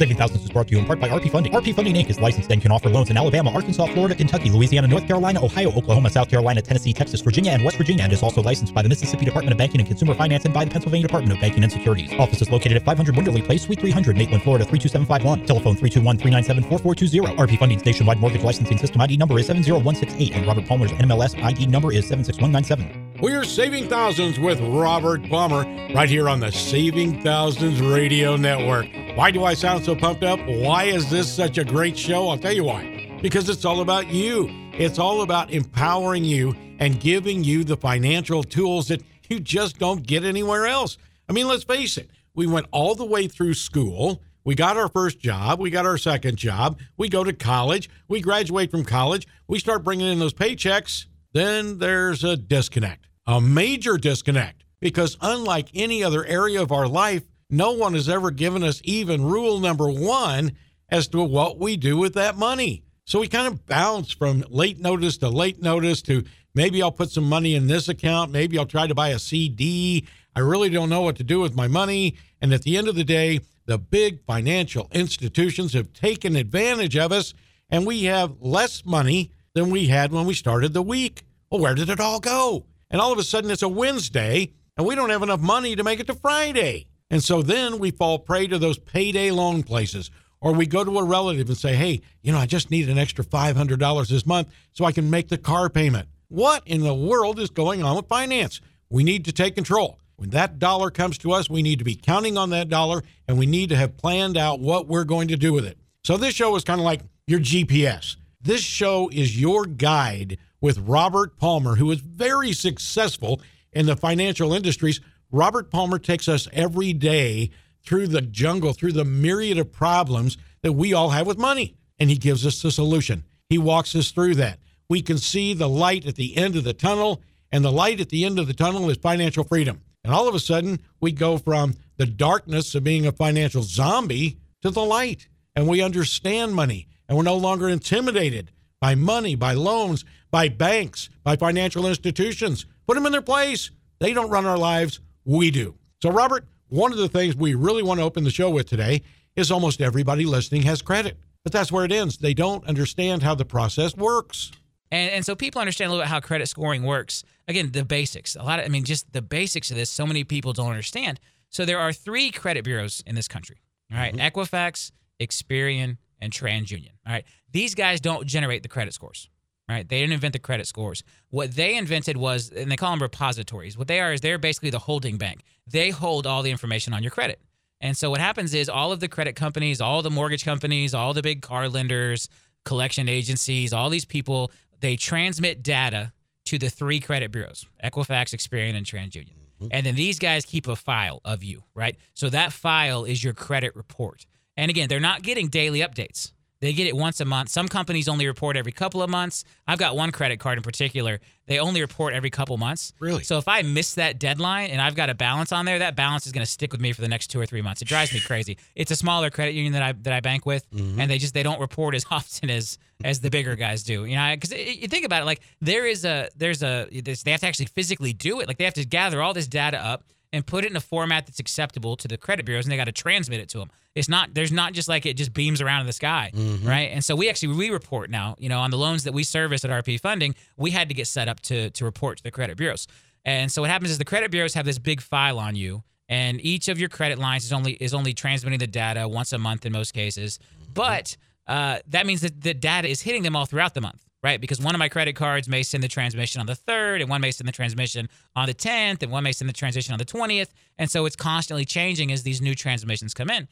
Saving Thousands is brought to you in part by RP Funding. RP Funding Inc. is licensed and can offer loans in Alabama, Arkansas, Florida, Kentucky, Louisiana, North Carolina, Ohio, Oklahoma, South Carolina, Tennessee, Texas, Virginia, and West Virginia, and is also licensed by the Mississippi Department of Banking and Consumer Finance and by the Pennsylvania Department of Banking and Securities. Office is located at 500 Winderley Place, Suite 300, Maitland, Florida 32751. Telephone 321-397-4420. RP Funding's nationwide mortgage licensing system ID number is 70168, and Robert Palmer's NMLS ID number is 76197. We're saving thousands with Robert Palmer right here on the Saving Thousands Radio Network. Why do I sound so pumped up? Why is this such a great show? I'll tell you why. Because it's all about you. It's all about empowering you and giving you the financial tools that you just don't get anywhere else. I mean, let's face it, we went all the way through school. We got our first job. We got our second job. We go to college. We graduate from college. We start bringing in those paychecks. Then there's a disconnect a major disconnect because, unlike any other area of our life, no one has ever given us even rule number one as to what we do with that money. So we kind of bounce from late notice to late notice to maybe I'll put some money in this account. Maybe I'll try to buy a CD. I really don't know what to do with my money. And at the end of the day, the big financial institutions have taken advantage of us, and we have less money than we had when we started the week. Well, where did it all go? and all of a sudden it's a Wednesday and we don't have enough money to make it to Friday. And so then we fall prey to those payday loan places. Or we go to a relative and say, hey, you know, I just need an extra $500 this month so I can make the car payment. What in the world is going on with finance? We need to take control. When that dollar comes to us, we need to be counting on that dollar and we need to have planned out what we're going to do with it. So this show is kind of like your GPS. This show is your guide with Robert Palmer, who is very successful in the financial industries. Robert Palmer takes us every day through the jungle, through the myriad of problems that we all have with money, and he gives us the solution. He walks us through that. We can see the light at the end of the tunnel, and the light at the end of the tunnel is financial freedom. And all of a sudden, we go from the darkness of being a financial zombie to the light, and we understand money, and we're no longer intimidated by money, by loans, by banks, by financial institutions. Put them in their place. They don't run our lives. We do. So, Robert, one of the things we really want to open the show with today is almost everybody listening has credit. But that's where it ends. They don't understand how the process works. And, and so people understand a little bit how credit scoring works. Again, the basics. A lot of, I mean, just the basics of this, so many people don't understand. So there are three credit bureaus in this country. All right? mm-hmm. Equifax, Experian, and TransUnion. All right. These guys don't generate the credit scores. Right? They didn't invent the credit scores. What they invented was, and they call them repositories. What they are is they're basically the holding bank. They hold all the information on your credit. And so what happens is all of the credit companies, all the mortgage companies, all the big car lenders, collection agencies, all these people, they transmit data to the three credit bureaus, Equifax, Experian, and TransUnion. Mm-hmm. And then these guys keep a file of you, right? So that file is your credit report. And again, they're not getting daily updates. They get it once a month. Some companies only report every couple of months. I've got one credit card in particular. They only report every couple months. Really? So if I miss that deadline and I've got a balance on there, that balance is going to stick with me for the next two or three months. It drives me crazy. It's a smaller credit union that I that I bank with, mm-hmm. and they just they don't report as often as as the bigger guys do. You know, because you think about it, like there is a there's a this, they have to actually physically do it. Like they have to gather all this data up and put it in a format that's acceptable to the credit bureaus and they got to transmit it to them. It's not there's not just like it just beams around in the sky, mm-hmm. right? And so we actually we report now, you know, on the loans that we service at RP Funding, we had to get set up to to report to the credit bureaus. And so what happens is the credit bureaus have this big file on you and each of your credit lines is only is only transmitting the data once a month in most cases. Mm-hmm. But uh, that means that the data is hitting them all throughout the month right? Because one of my credit cards may send the transmission on the 3rd, and one may send the transmission on the 10th, and one may send the transmission on the 20th. And so it's constantly changing as these new transmissions come in.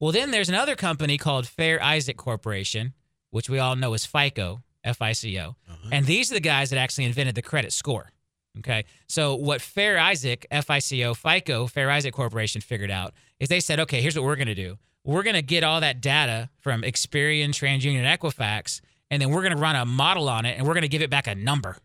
Well, then there's another company called Fair Isaac Corporation, which we all know is FICO, F I C O. Uh-huh. And these are the guys that actually invented the credit score. Okay. So what Fair Isaac, F I C O, FICO, Fair Isaac Corporation figured out is they said, okay, here's what we're going to do. We're going to get all that data from Experian, TransUnion, Equifax, and then we're going to run a model on it and we're going to give it back a number.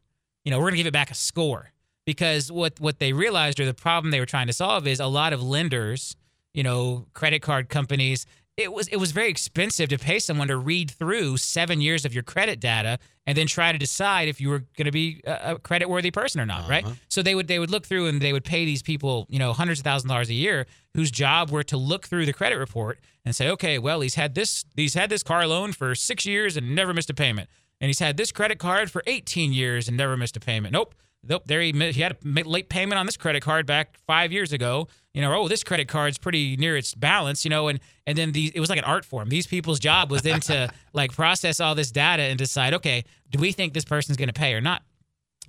You know, we're going to give it back a score because what what they realized or the problem they were trying to solve is a lot of lenders, you know, credit card companies, it was it was very expensive to pay someone to read through seven years of your credit data and then try to decide if you were going to be a, credit worthy person or not, right? Uh-huh. So they would they would look through and they would pay these people, you know, hundreds of thousands of dollars a year whose job were to look through the credit report and say, okay, well he's had this he's had this car loan for six years and never missed a payment, and he's had this credit card for 18 years and never missed a payment. Nope. Nope, there he, he had a late payment on this credit card back five years ago. You know, oh, this credit card's pretty near its balance. You know, and and then these it was like an art form. These people's job was then to like process all this data and decide, okay, do we think this person's going to pay or not?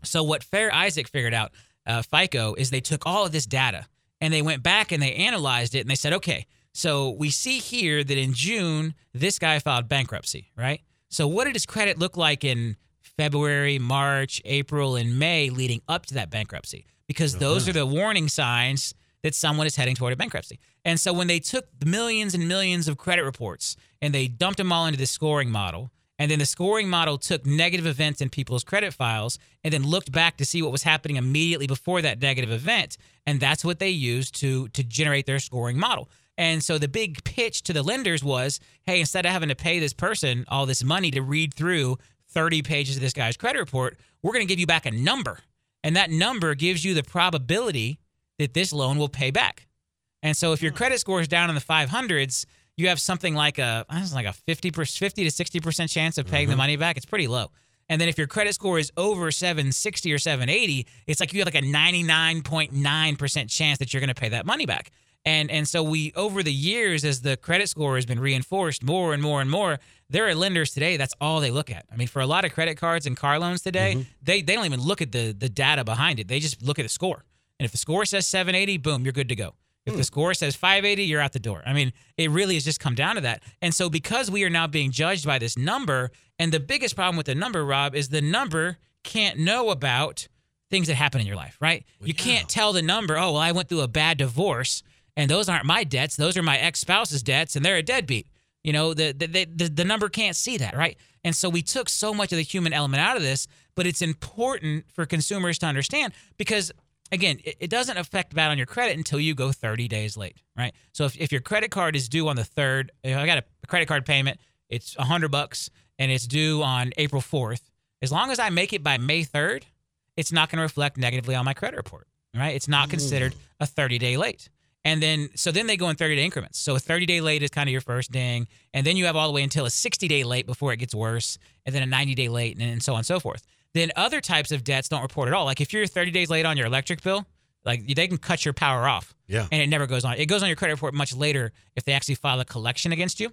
So what Fair Isaac figured out, uh, FICO, is they took all of this data and they went back and they analyzed it and they said, okay, so we see here that in June this guy filed bankruptcy, right? So what did his credit look like in February, March, April, and May leading up to that bankruptcy? Because those are the warning signs that someone is heading toward a bankruptcy. And so when they took millions and millions of credit reports and they dumped them all into the scoring model, and then the scoring model took negative events in people's credit files and then looked back to see what was happening immediately before that negative event, and that's what they used to to generate their scoring model. And so the big pitch to the lenders was, hey, instead of having to pay this person all this money to read through 30 pages of this guy's credit report, we're going to give you back a number. And that number gives you the probability that this loan will pay back. And so if your hmm. credit score is down in the 500s, you have something like a I don't know, like a 50 50 to 60% chance of paying the mm-hmm. money back. It's pretty low. And then if your credit score is over 760 or 780, it's like you have like a 99.9% chance that you're going to pay that money back. And and so we over the years as the credit score has been reinforced more and more and more, there are lenders today that's all they look at. I mean, for a lot of credit cards and car loans today, mm-hmm. they they don't even look at the the data behind it. They just look at the score. And if the score says 780, boom, you're good to go. If the hmm. score says 580, you're out the door. I mean, it really has just come down to that. And so because we are now being judged by this number, and the biggest problem with the number, Rob, is the number can't know about things that happen in your life, right? you can't tell the number, oh, well, I went through a bad divorce, and those aren't my debts. Those are my ex-spouse's debts, and they're a deadbeat. You know, the the, the the the number can't see that, right? And so we took so much of the human element out of this, but it's important for consumers to understand because again, it, it doesn't affect bad on your credit until you go 30 days late, right? So if, if your credit card is due on the third, I got a credit card payment, it's a hundred bucks and it's due on April 4th. As long as I make it by May 3rd, it's not going to reflect negatively on my credit report, right? It's not mm. considered a 30 day late. And then, so then they go in 30 day increments. So a 30 day late is kind of your first ding. And then you have all the way until a 60 day late before it gets worse. And then a 90 day late and, and so on and so forth. Then other types of debts don't report at all. Like if you're 30 days late on your electric bill, like they can cut your power off. Yeah. And it never goes on. It goes on your credit report much later if they actually file a collection against you.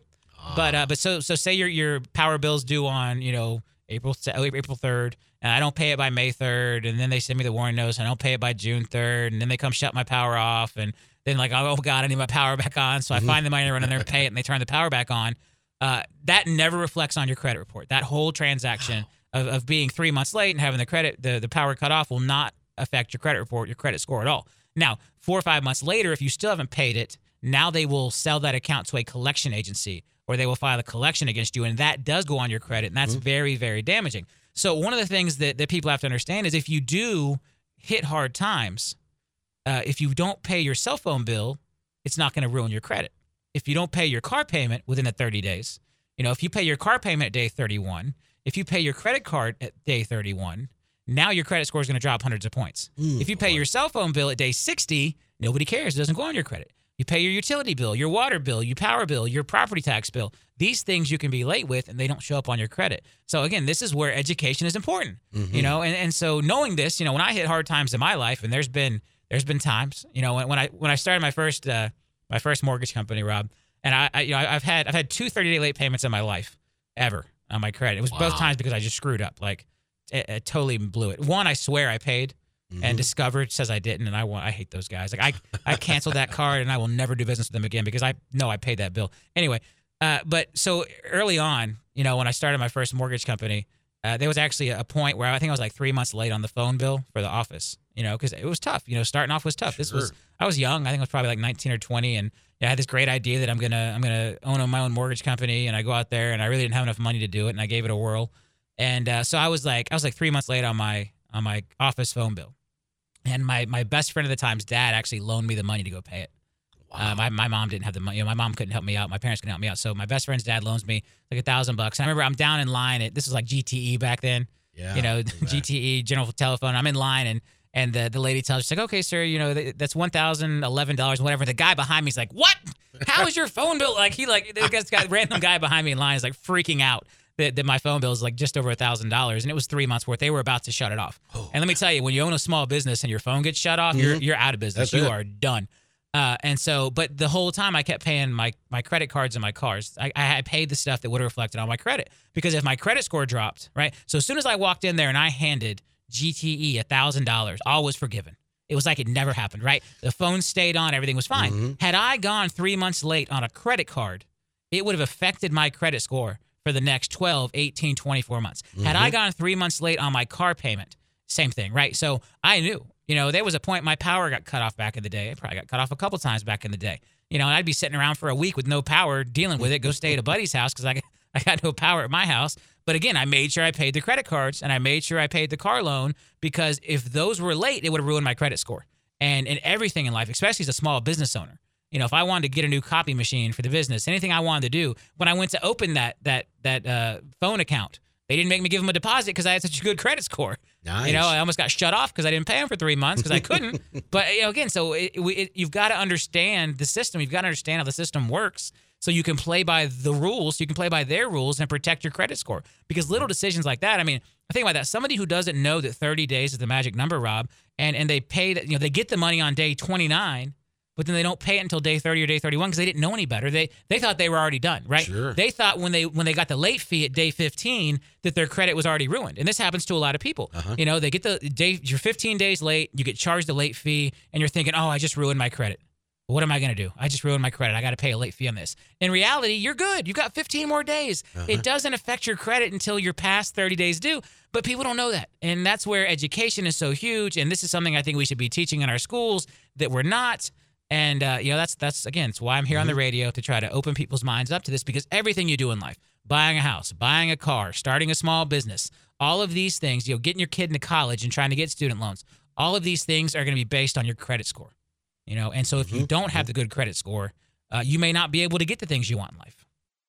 But uh, but so so say your your power bill's due on you know April April third, and I don't pay it by May third, and then they send me the warning notice, and I don't pay it by June third, and then they come shut my power off, and then like oh god, I need my power back on, so I find the money, and run in there and pay it, and they turn the power back on. Uh, that never reflects on your credit report. That whole transaction of, of being three months late and having the credit the, the power cut off will not affect your credit report, your credit score at all. Now, four or five months later, if you still haven't paid it, now they will sell that account to a collection agency or they will file a collection against you, and that does go on your credit, and that's very, very damaging. So one of the things that, that people have to understand is if you do hit hard times, uh, if you don't pay your cell phone bill, it's not going to ruin your credit. If you don't pay your car payment within the 30 days, you know, if you pay your car payment at day 31, if you pay your credit card at day 31, now your credit score is going to drop hundreds of points. if you pay your cell phone bill at day 60, nobody cares. It doesn't go on your credit. You pay your utility bill, your water bill, your power bill, your property tax bill. These things you can be late with and they don't show up on your credit. So again, this is where education is important. You know, and, and so knowing this, you know, when I hit hard times in my life, and there's been there's been times, you know, when, when I when I started my first uh, my first mortgage company, Rob, and I, I you know I've had I've had two 30 day late payments in my life ever on my credit. It was both times because I just screwed up, like it, it totally blew it. One, I swear I paid, and Discovered says I didn't, and I want I hate those guys. Like I I canceled that card, and I will never do business with them again because I know I paid that bill anyway. Uh, but so early on, you know, when I started my first mortgage company, uh, there was actually a point where I think I was like three months late on the phone bill for the office. You know, because it was tough. You know, starting off was tough. This was I was young. I think I was probably like 19 or 20, and I had this great idea that I'm gonna I'm gonna own my own mortgage company, and I go out there, and I really didn't have enough money to do it, and I gave it a whirl, and uh, so I was like I was like three months late on my on my office phone bill, and my my best friend at the time's dad actually loaned me the money to go pay it. Uh, my, my mom didn't have the money. You know, my mom couldn't help me out. My parents couldn't help me out. So my best friend's dad loans me like a thousand bucks. And I remember I'm down in line at this was like GTE back then. Yeah. you know. GTE General Telephone. I'm in line and and the, the lady tells she's like, okay, sir, you know th- that's one thousand eleven dollars, whatever. The guy behind me is like, what? How is your phone bill? Like he like this guy, random guy behind me in line is like freaking out that, that my phone bill is like just over a thousand dollars, and it was three months worth. They were about to shut it off. Oh, and let me tell you, when you own a small business and your phone gets shut off, you're you're out of business. That's you it. are done. Uh, and so, but the whole time I kept paying my my credit cards and my cars. I, I paid the stuff that would have reflected on my credit because if my credit score dropped, right. So as soon as I walked in there and I handed GTE a thousand dollars, all was forgiven. It was like it never happened, right? The phone stayed on, everything was fine. Mm-hmm. Had I gone three months late on a credit card, it would have affected my credit score for the next 12, 18, 24 months. Had Mm-hmm. I gone three months late on my car payment, same thing, right? So I knew, you know, there was a point my power got cut off back in the day. It probably got cut off a couple times back in the day. You know, and I'd be sitting around for a week with no power dealing with it, go stay at a buddy's house because I, I got no power at my house. But again, I made sure I paid the credit cards and I made sure I paid the car loan because if those were late, it would have ruined my credit score. And in everything in life, especially as a small business owner, you know, if I wanted to get a new copy machine for the business, anything I wanted to do, when I went to open that that that uh, phone account, they didn't make me give them a deposit because I had such a good credit score. Nice. You know, I almost got shut off because I didn't pay them for three months because I couldn't. but you know, again, so it, we- it, you've got to understand the system. You've got to understand how the system works, so you can play by the rules. You can play by their rules and protect your credit score. Because little decisions like that, I mean, I think about that. Somebody who doesn't know that 30 days is the magic number, Rob, and and they pay that, you know, they get the money on day 29. But then they don't pay it until day 30 or day 31 because they didn't know any better. They they thought they were already done, right? Sure. They thought when they when they got the late fee at day 15 that their credit was already ruined. And this happens to a lot of people. Uh-huh. You know, they get the day you're 15 days late, you get charged a late fee, and you're thinking, "Oh, I just ruined my credit." What am I going to do? I just ruined my credit. I got to pay a late fee on this. In reality, you're good. You've got 15 more days. Uh-huh. It doesn't affect your credit until you're past 30 days due. But people don't know that. And that's where education is so huge. And this is something I think we should be teaching in our schools that we're not. And uh, you know that's that's again it's why I'm here on the radio to try to open people's minds up to this because everything you do in life, buying a house, buying a car, starting a small business, all of these things, you know, getting your kid into college and trying to get student loans, all of these things are going to be based on your credit score. You know, and so if you don't have the good credit score, uh, you may not be able to get the things you want in life.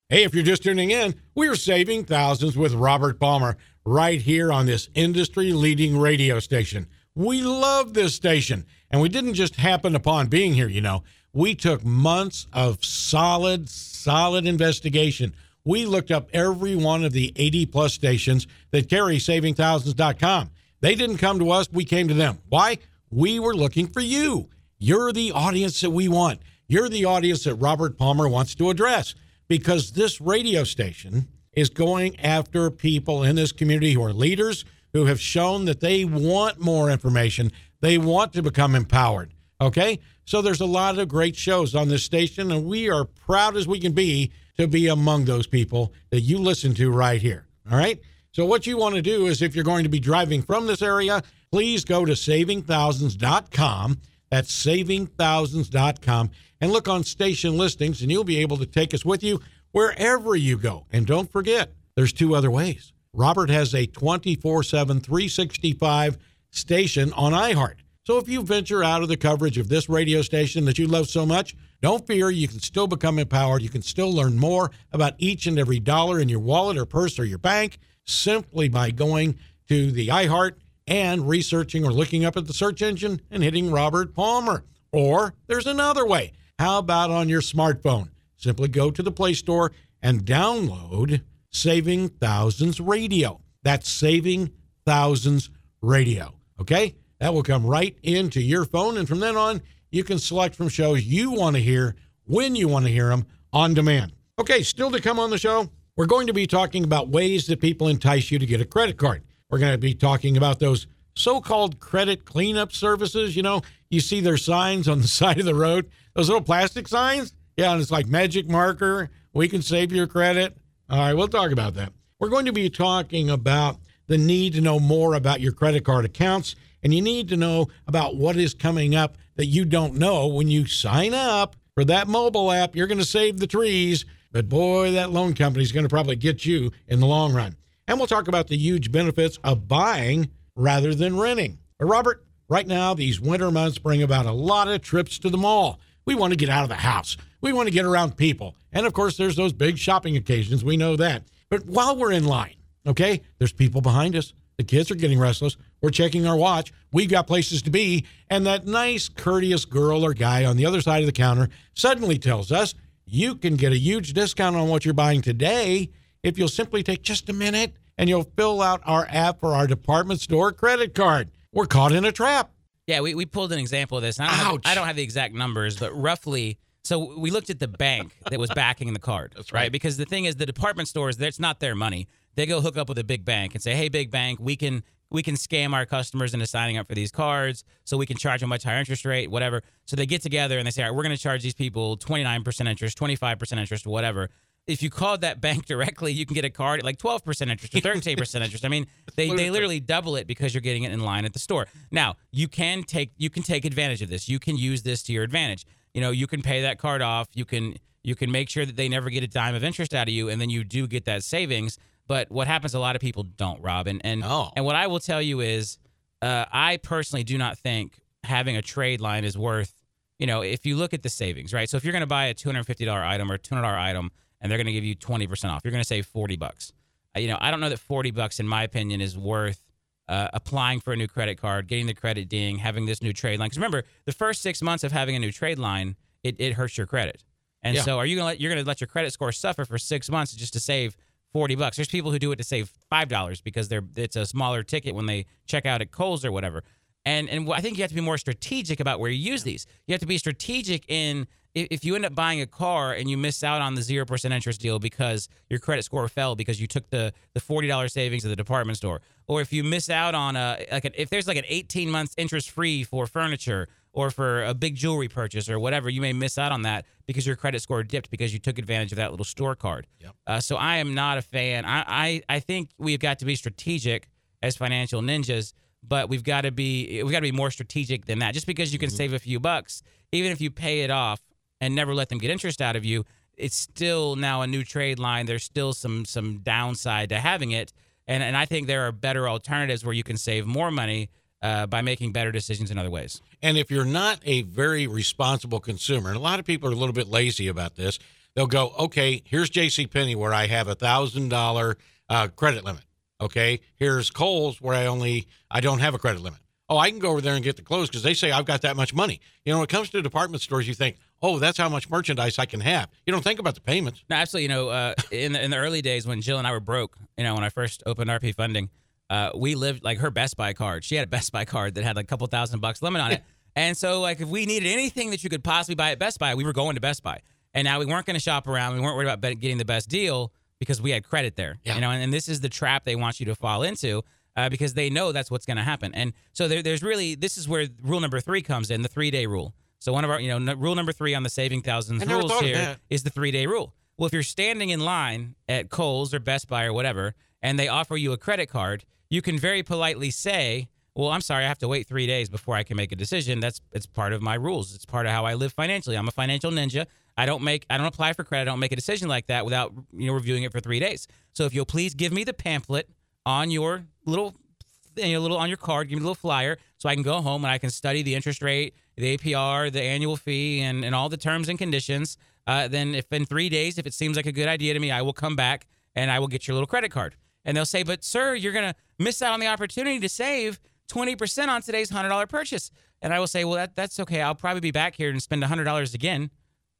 Hey, if you're just tuning in, we're saving thousands with Robert Palmer right here on this industry leading radio station. We love this station, and we didn't just happen upon being here, you know. We took months of solid, solid investigation. We looked up every one of the 80 plus stations that carry savingthousands.com. They didn't come to us, we came to them. Why? We were looking for you. You're the audience that we want. You're the audience that Robert Palmer wants to address because this radio station is going after people in this community who are leaders who have shown that they want more information. They want to become empowered. Okay? So there's a lot of great shows on this station, and we are proud as we can be to be among those people that you listen to right here. All right? So what you want to do is if you're going to be driving from this area, please go to savingthousands.com. That's savingthousands.com and look on station listings and you'll be able to take us with you wherever you go. And don't forget, there's two other ways. Robert has a 24/7 365 station on iHeart. So if you venture out of the coverage of this radio station that you love so much, don't fear, you can still become empowered. You can still learn more about each and every dollar in your wallet or purse or your bank simply by going to the iHeart and researching or looking up at the search engine and hitting Robert Palmer. Or there's another way. How about on your smartphone? Simply go to the Play Store and download Saving Thousands Radio. That's Saving Thousands Radio. Okay? That will come right into your phone. And from then on, you can select from shows you want to hear when you want to hear them on demand. Okay, still to come on the show, we're going to be talking about ways that people entice you to get a credit card. We're going to be talking about those so called credit cleanup services. You know, you see their signs on the side of the road, those little plastic signs. Yeah, and it's like magic marker. We can save your credit. All right, we'll talk about that. We're going to be talking about the need to know more about your credit card accounts, and you need to know about what is coming up that you don't know when you sign up for that mobile app. You're going to save the trees, but boy, that loan company is going to probably get you in the long run. And we'll talk about the huge benefits of buying rather than renting. But Robert, right now, these winter months bring about a lot of trips to the mall. We want to get out of the house. We want to get around people. And of course, there's those big shopping occasions. We know that. But while we're in line, okay, there's people behind us. The kids are getting restless. We're checking our watch. We've got places to be. And that nice, courteous girl or guy on the other side of the counter suddenly tells us you can get a huge discount on what you're buying today if you'll simply take just a minute and you'll fill out our app for our department store credit card. We're caught in a trap. Yeah, we, we pulled an example of this. I, don't have, Ouch. I don't have the exact numbers, but roughly. So we looked at the bank that was backing the card, That's right? right. Because the thing is, the department stores, that's not their money. They go hook up with a big bank and say, "Hey, big bank, we can we can scam our customers into signing up for these cards, so we can charge them a much higher interest rate, whatever." So they get together and they say, "All right, we're going to charge these people twenty nine percent interest, twenty five percent interest, whatever." If you called that bank directly, you can get a card at like twelve percent interest or thirteen percent interest. I mean, they, they literally double it because you're getting it in line at the store. Now you can take you can take advantage of this. You can use this to your advantage. You know, you can pay that card off. You can you can make sure that they never get a dime of interest out of you, and then you do get that savings. But what happens? A lot of people don't, Rob. And and No. and what I will tell you is, uh, I personally do not think having a trade line is worth. You know, if you look at the savings, right? So if you're going to buy a two hundred fifty dollar item or two hundred dollar item, and they're going to give you twenty percent off, you're going to save forty bucks. Uh, you know, I don't know that forty bucks, in my opinion, is worth uh, applying for a new credit card, getting the credit ding, having this new trade line. Because remember, the first six months of having a new trade line, it, it hurts your credit. And Yeah. so, are you gonna let you're gonna let your credit score suffer for six months just to save forty bucks? There's people who do it to save five dollars because they're it's a smaller ticket when they check out at Kohl's or whatever. And and I think you have to be more strategic about where you use these. You have to be strategic in if if you end up buying a car and you miss out on the zero percent interest deal because your credit score fell because you took the the forty dollars savings at the department store, or if you miss out on a like a, if there's like an eighteen months interest free for furniture or for a big jewelry purchase or whatever, you may miss out on that because your credit score dipped because you took advantage of that little store card. Yep. Uh, so I am not a fan. I, I I think we've got to be strategic as financial ninjas, but we've got to be we've got to be more strategic than that. Just because you can save a few bucks, even if you pay it off and never let them get interest out of you, it's still now a new trade line. There's still some some downside to having it, and and I think there are better alternatives where you can save more money uh, by making better decisions in other ways. And if you're not a very responsible consumer, and a lot of people are a little bit lazy about this, they'll go, okay, here's J.C. Penney where I have a thousand dollar uh, credit limit. Okay, here's Kohl's where I only I don't have a credit limit. Oh, I can go over there and get the clothes because they say I've got that much money. You know, when it comes to department stores, you think, oh, that's how much merchandise I can have. You don't think about the payments. No, absolutely. You know, uh, in the, in the early days when Jill and I were broke, you know, when I first opened RP Funding, uh, we lived like her Best Buy card. She had a Best Buy card that had like a couple thousand bucks limit on it, and so like if we needed anything that you could possibly buy at Best Buy, we were going to Best Buy. And now we weren't going to shop around. We weren't worried about getting the best deal because we had credit there. Yeah. You know, and, and this is the trap they want you to fall into. Uh, because they know that's what's going to happen, and so there, there's really this is where rule number three comes in the three day rule. So one of our, you know, n- rule number three on the saving thousands rules here is the three day rule. Well, if you're standing in line at Kohl's or Best Buy or whatever, and they offer you a credit card, you can very politely say, "Well, I'm sorry, I have to wait three days before I can make a decision. That's it's part of my rules. It's part of how I live financially. I'm a financial ninja. I don't make, I don't apply for credit. I don't make a decision like that without you know reviewing it for three days. So if you'll please give me the pamphlet on your little you know, little on your card, give me a little flyer so I can go home and I can study the interest rate, the APR, the annual fee, and, and all the terms and conditions. Uh, then, if in three days, if it seems like a good idea to me, I will come back and I will get your little credit card. And they'll say, but sir, you're to miss out on the opportunity to save 20% on today's $100 purchase. And I will say, well, that, that's okay. I'll probably be back here and spend $100 again.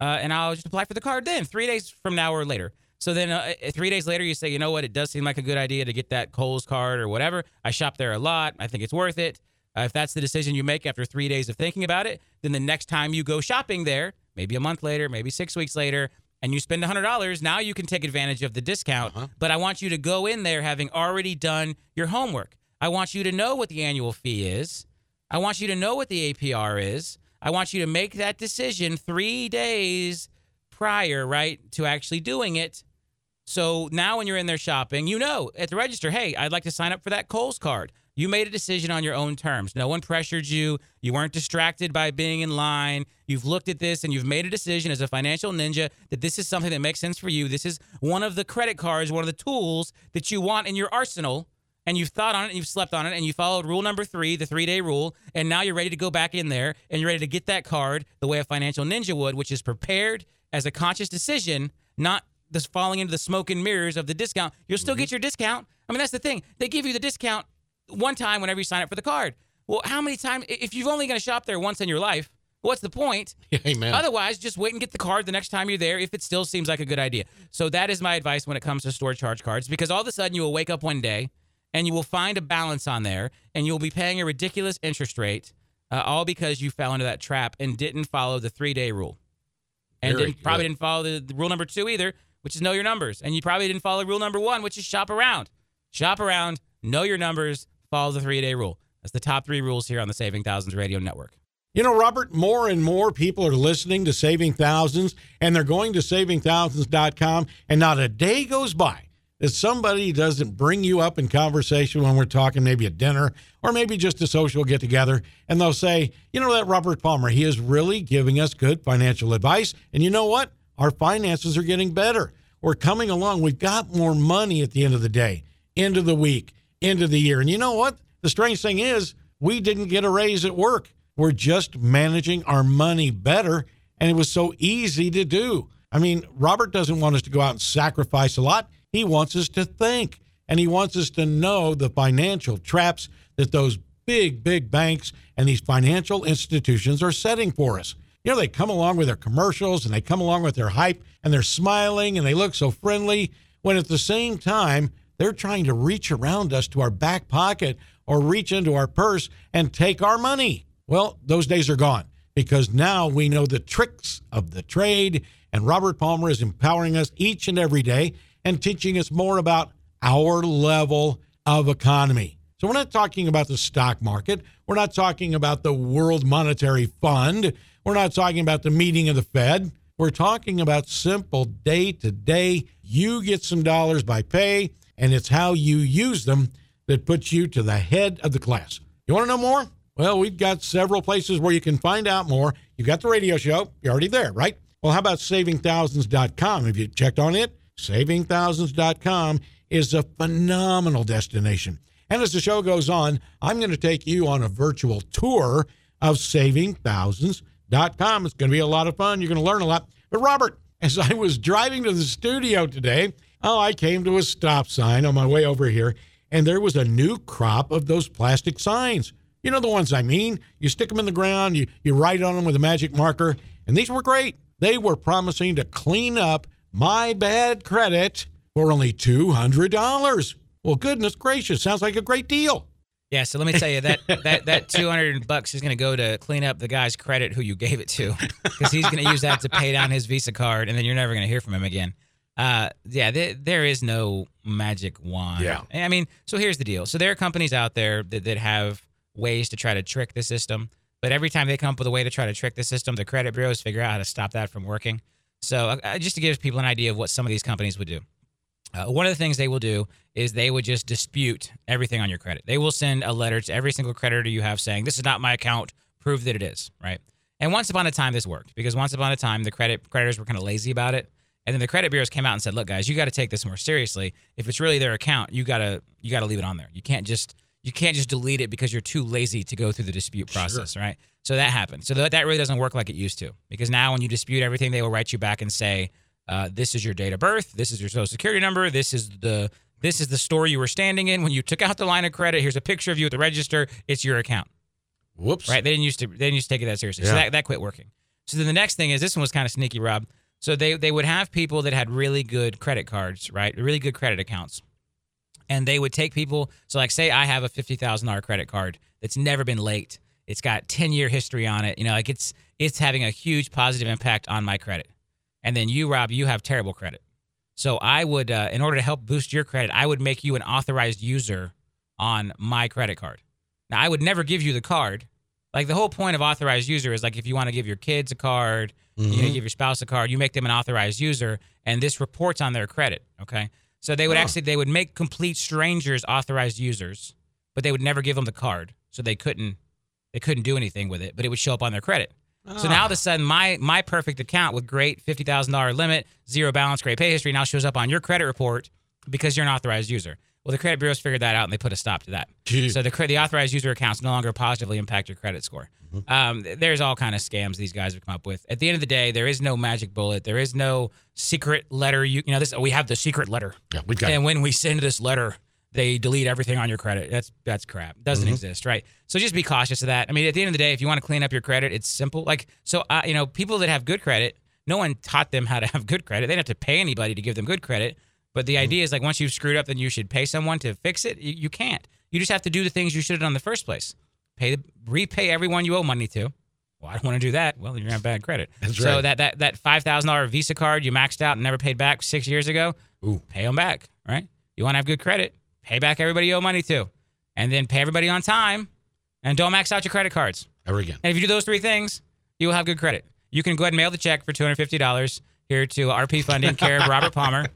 Uh, and I'll just apply for the card then, three days from now or later. So then, uh, uh, three days later, you say, you know what? It does seem like a good idea to get that Kohl's card or whatever. I shop there a lot. I think it's worth it. Uh, if that's the decision you make after three days of thinking about it, then the next time you go shopping there, maybe a month later, maybe six weeks later, and you spend $100, now you can take advantage of the discount. Uh-huh. But I want you to go in there having already done your homework. I want you to know what the annual fee is. I want you to know what the APR is. I want you to make that decision three days prior, right, to actually doing it. So now when you're in there shopping, you know at the register, hey, I'd like to sign up for that Kohl's card. You made a decision on your own terms. No one pressured you. You weren't distracted by being in line. You've looked at this and you've made a decision as a financial ninja that this is something that makes sense for you. This is one of the credit cards, one of the tools that you want in your arsenal. and you've thought on it and you've slept on it and you followed rule number three, the three day rule, and now you're ready to go back in there and you're ready to get that card the way a financial ninja would, which is prepared as a conscious decision, not just falling into the smoke and mirrors of the discount. You'll still mm-hmm. get your discount. I mean, that's the thing. They give you the discount one time whenever you sign up for the card. Well, how many times, if you've only going to shop there once in your life, what's the point? Amen. Otherwise, just wait and get the card the next time you're there if it still seems like a good idea. So that is my advice when it comes to store charge cards because all of a sudden you will wake up one day and you will find a balance on there and you'll be paying a ridiculous interest rate uh, all because you fell into that trap and didn't follow the three day rule. And didn't, probably didn't follow the, the rule number two either, which is know your numbers. And you probably didn't follow rule number one, which is shop around. Shop around, know your numbers, follow the three day rule. That's the top three rules here on the Saving Thousands Radio Network. You know, Robert, more and more people are listening to Saving Thousands and they're going to savingthousands.com, and not a day goes by that somebody doesn't bring you up in conversation when we're talking maybe at dinner or maybe just a social get together. And they'll say, you know, that Robert Palmer, he is really giving us good financial advice. And you know what? Our finances are getting better. We're coming along. We've got more money at the end of the day, end of the week, end of the year. And you know what? The strange thing is, we didn't get a raise at work. We're just managing our money better. And it was so easy to do. I mean, Robert doesn't want us to go out and sacrifice a lot. He wants us to think and he wants us to know the financial traps that those big, big banks and these financial institutions are setting for us. You know, they come along with their commercials and they come along with their hype and they're smiling and they look so friendly when at the same time they're trying to reach around us to our back pocket or reach into our purse and take our money. Well, those days are gone because now we know the tricks of the trade and Robert Palmer is empowering us each and every day and teaching us more about our level of economy. So we're not talking about the stock market. We're not talking about the World Monetary Fund. We're not talking about the meeting of the Fed. We're talking about simple day to day. You get some dollars by pay, and it's how you use them that puts you to the head of the class. You want to know more? Well, we've got several places where you can find out more. You got the radio show, you're already there, right? Well, how about savingthousands.com? Have you checked on it? Savingthousands.com is a phenomenal destination. And as the show goes on, I'm going to take you on a virtual tour of savingthousands.com. It's going to be a lot of fun. You're going to learn a lot. But, Robert, as I was driving to the studio today, oh, I came to a stop sign on my way over here, and there was a new crop of those plastic signs. You know the ones I mean? You stick them in the ground, you, you write on them with a magic marker, and these were great. They were promising to clean up my bad credit for only $200. Well, goodness gracious, sounds like a great deal. Yeah, so let me tell you that that that 200 bucks is going to go to clean up the guy's credit who you gave it to cuz he's going to use that to pay down his Visa card and then you're never going to hear from him again. Uh yeah, there, there is no magic wand. Yeah. I mean, so here's the deal. So there are companies out there that, that have ways to try to trick the system, but every time they come up with a way to try to trick the system, the credit bureaus figure out how to stop that from working. So, uh, uh, just to give people an idea of what some of these companies would do. Uh, one of the things they will do is they would just dispute everything on your credit. They will send a letter to every single creditor you have saying, This is not my account, prove that it is, right? And once upon a time, this worked because once upon a time, the credit creditors were kind of lazy about it. And then the credit bureaus came out and said, "Look, guys, you got to take this more seriously. If it's really their account, you gotta you gotta leave it on there. You can't just you can't just delete it because you're too lazy to go through the dispute process, right? So that happened. So that, that really doesn't work like it used to because now when you dispute everything, they will write you back and say, uh, "This is your date of birth. This is your social security number. This is the this is the store you were standing in when you took out the line of credit. Here's a picture of you at the register. It's your account." Whoops. Right? They didn't used to they didn't used to take it that seriously. So that, that quit working. So then the next thing is this one was kind of sneaky, Rob. So they they would have people that had really good credit cards, right? Really good credit accounts. And they would take people, so like say I have a fifty thousand dollar credit card that's never been late. It's got ten year history on it. You know, like it's it's having a huge positive impact on my credit. And then you, Rob, you have terrible credit. So I would, uh, in order to help boost your credit, I would make you an authorized user on my credit card. Now I would never give you the card. Like the whole point of authorized user is like if you want to give your kids a card, you know, mm-hmm. give your spouse a card, you make them an authorized user, and this reports on their credit. Okay, so they would Oh. actually they would make complete strangers authorized users, but they would never give them the card, so they couldn't they couldn't do anything with it, but it would show up on their credit. So now ah. all of a sudden, my my perfect account with great fifty thousand dollar limit, zero balance, great pay history now shows up on your credit report because you're an authorized user. Well, the credit bureaus figured that out and they put a stop to that. So the the authorized user accounts no longer positively impact your credit score. Mm-hmm. Um, there's all kind of scams these guys have come up with. At the end of the day, there is no magic bullet. There is no secret letter. You you know this. We have the secret letter, Yeah, we've got and when we send this letter, they delete everything on your credit. That's that's crap. Doesn't exist, right? So just be cautious of that. I mean, at the end of the day, if you want to clean up your credit, it's simple. Like so, uh, you know, people that have good credit, no one taught them how to have good credit. They don't have to pay anybody to give them good credit. But the mm-hmm. idea is like once you've screwed up, then you should pay someone to fix it. You, you can't. You just have to do the things you should have done in the first place. Pay the repay everyone you owe money to. Well, I don't want to do that. Well, you're on bad credit. That's so right. that that that five thousand dollar Visa card you maxed out and never paid back six years ago, Ooh. pay them back. Right? You want to have good credit? Pay back everybody you owe money to, and then pay everybody on time, and don't max out your credit cards. Ever again. And if you do those three things, you will have good credit. You can go ahead and mail the check for $250 here to RP Funding, care of Robert Palmer,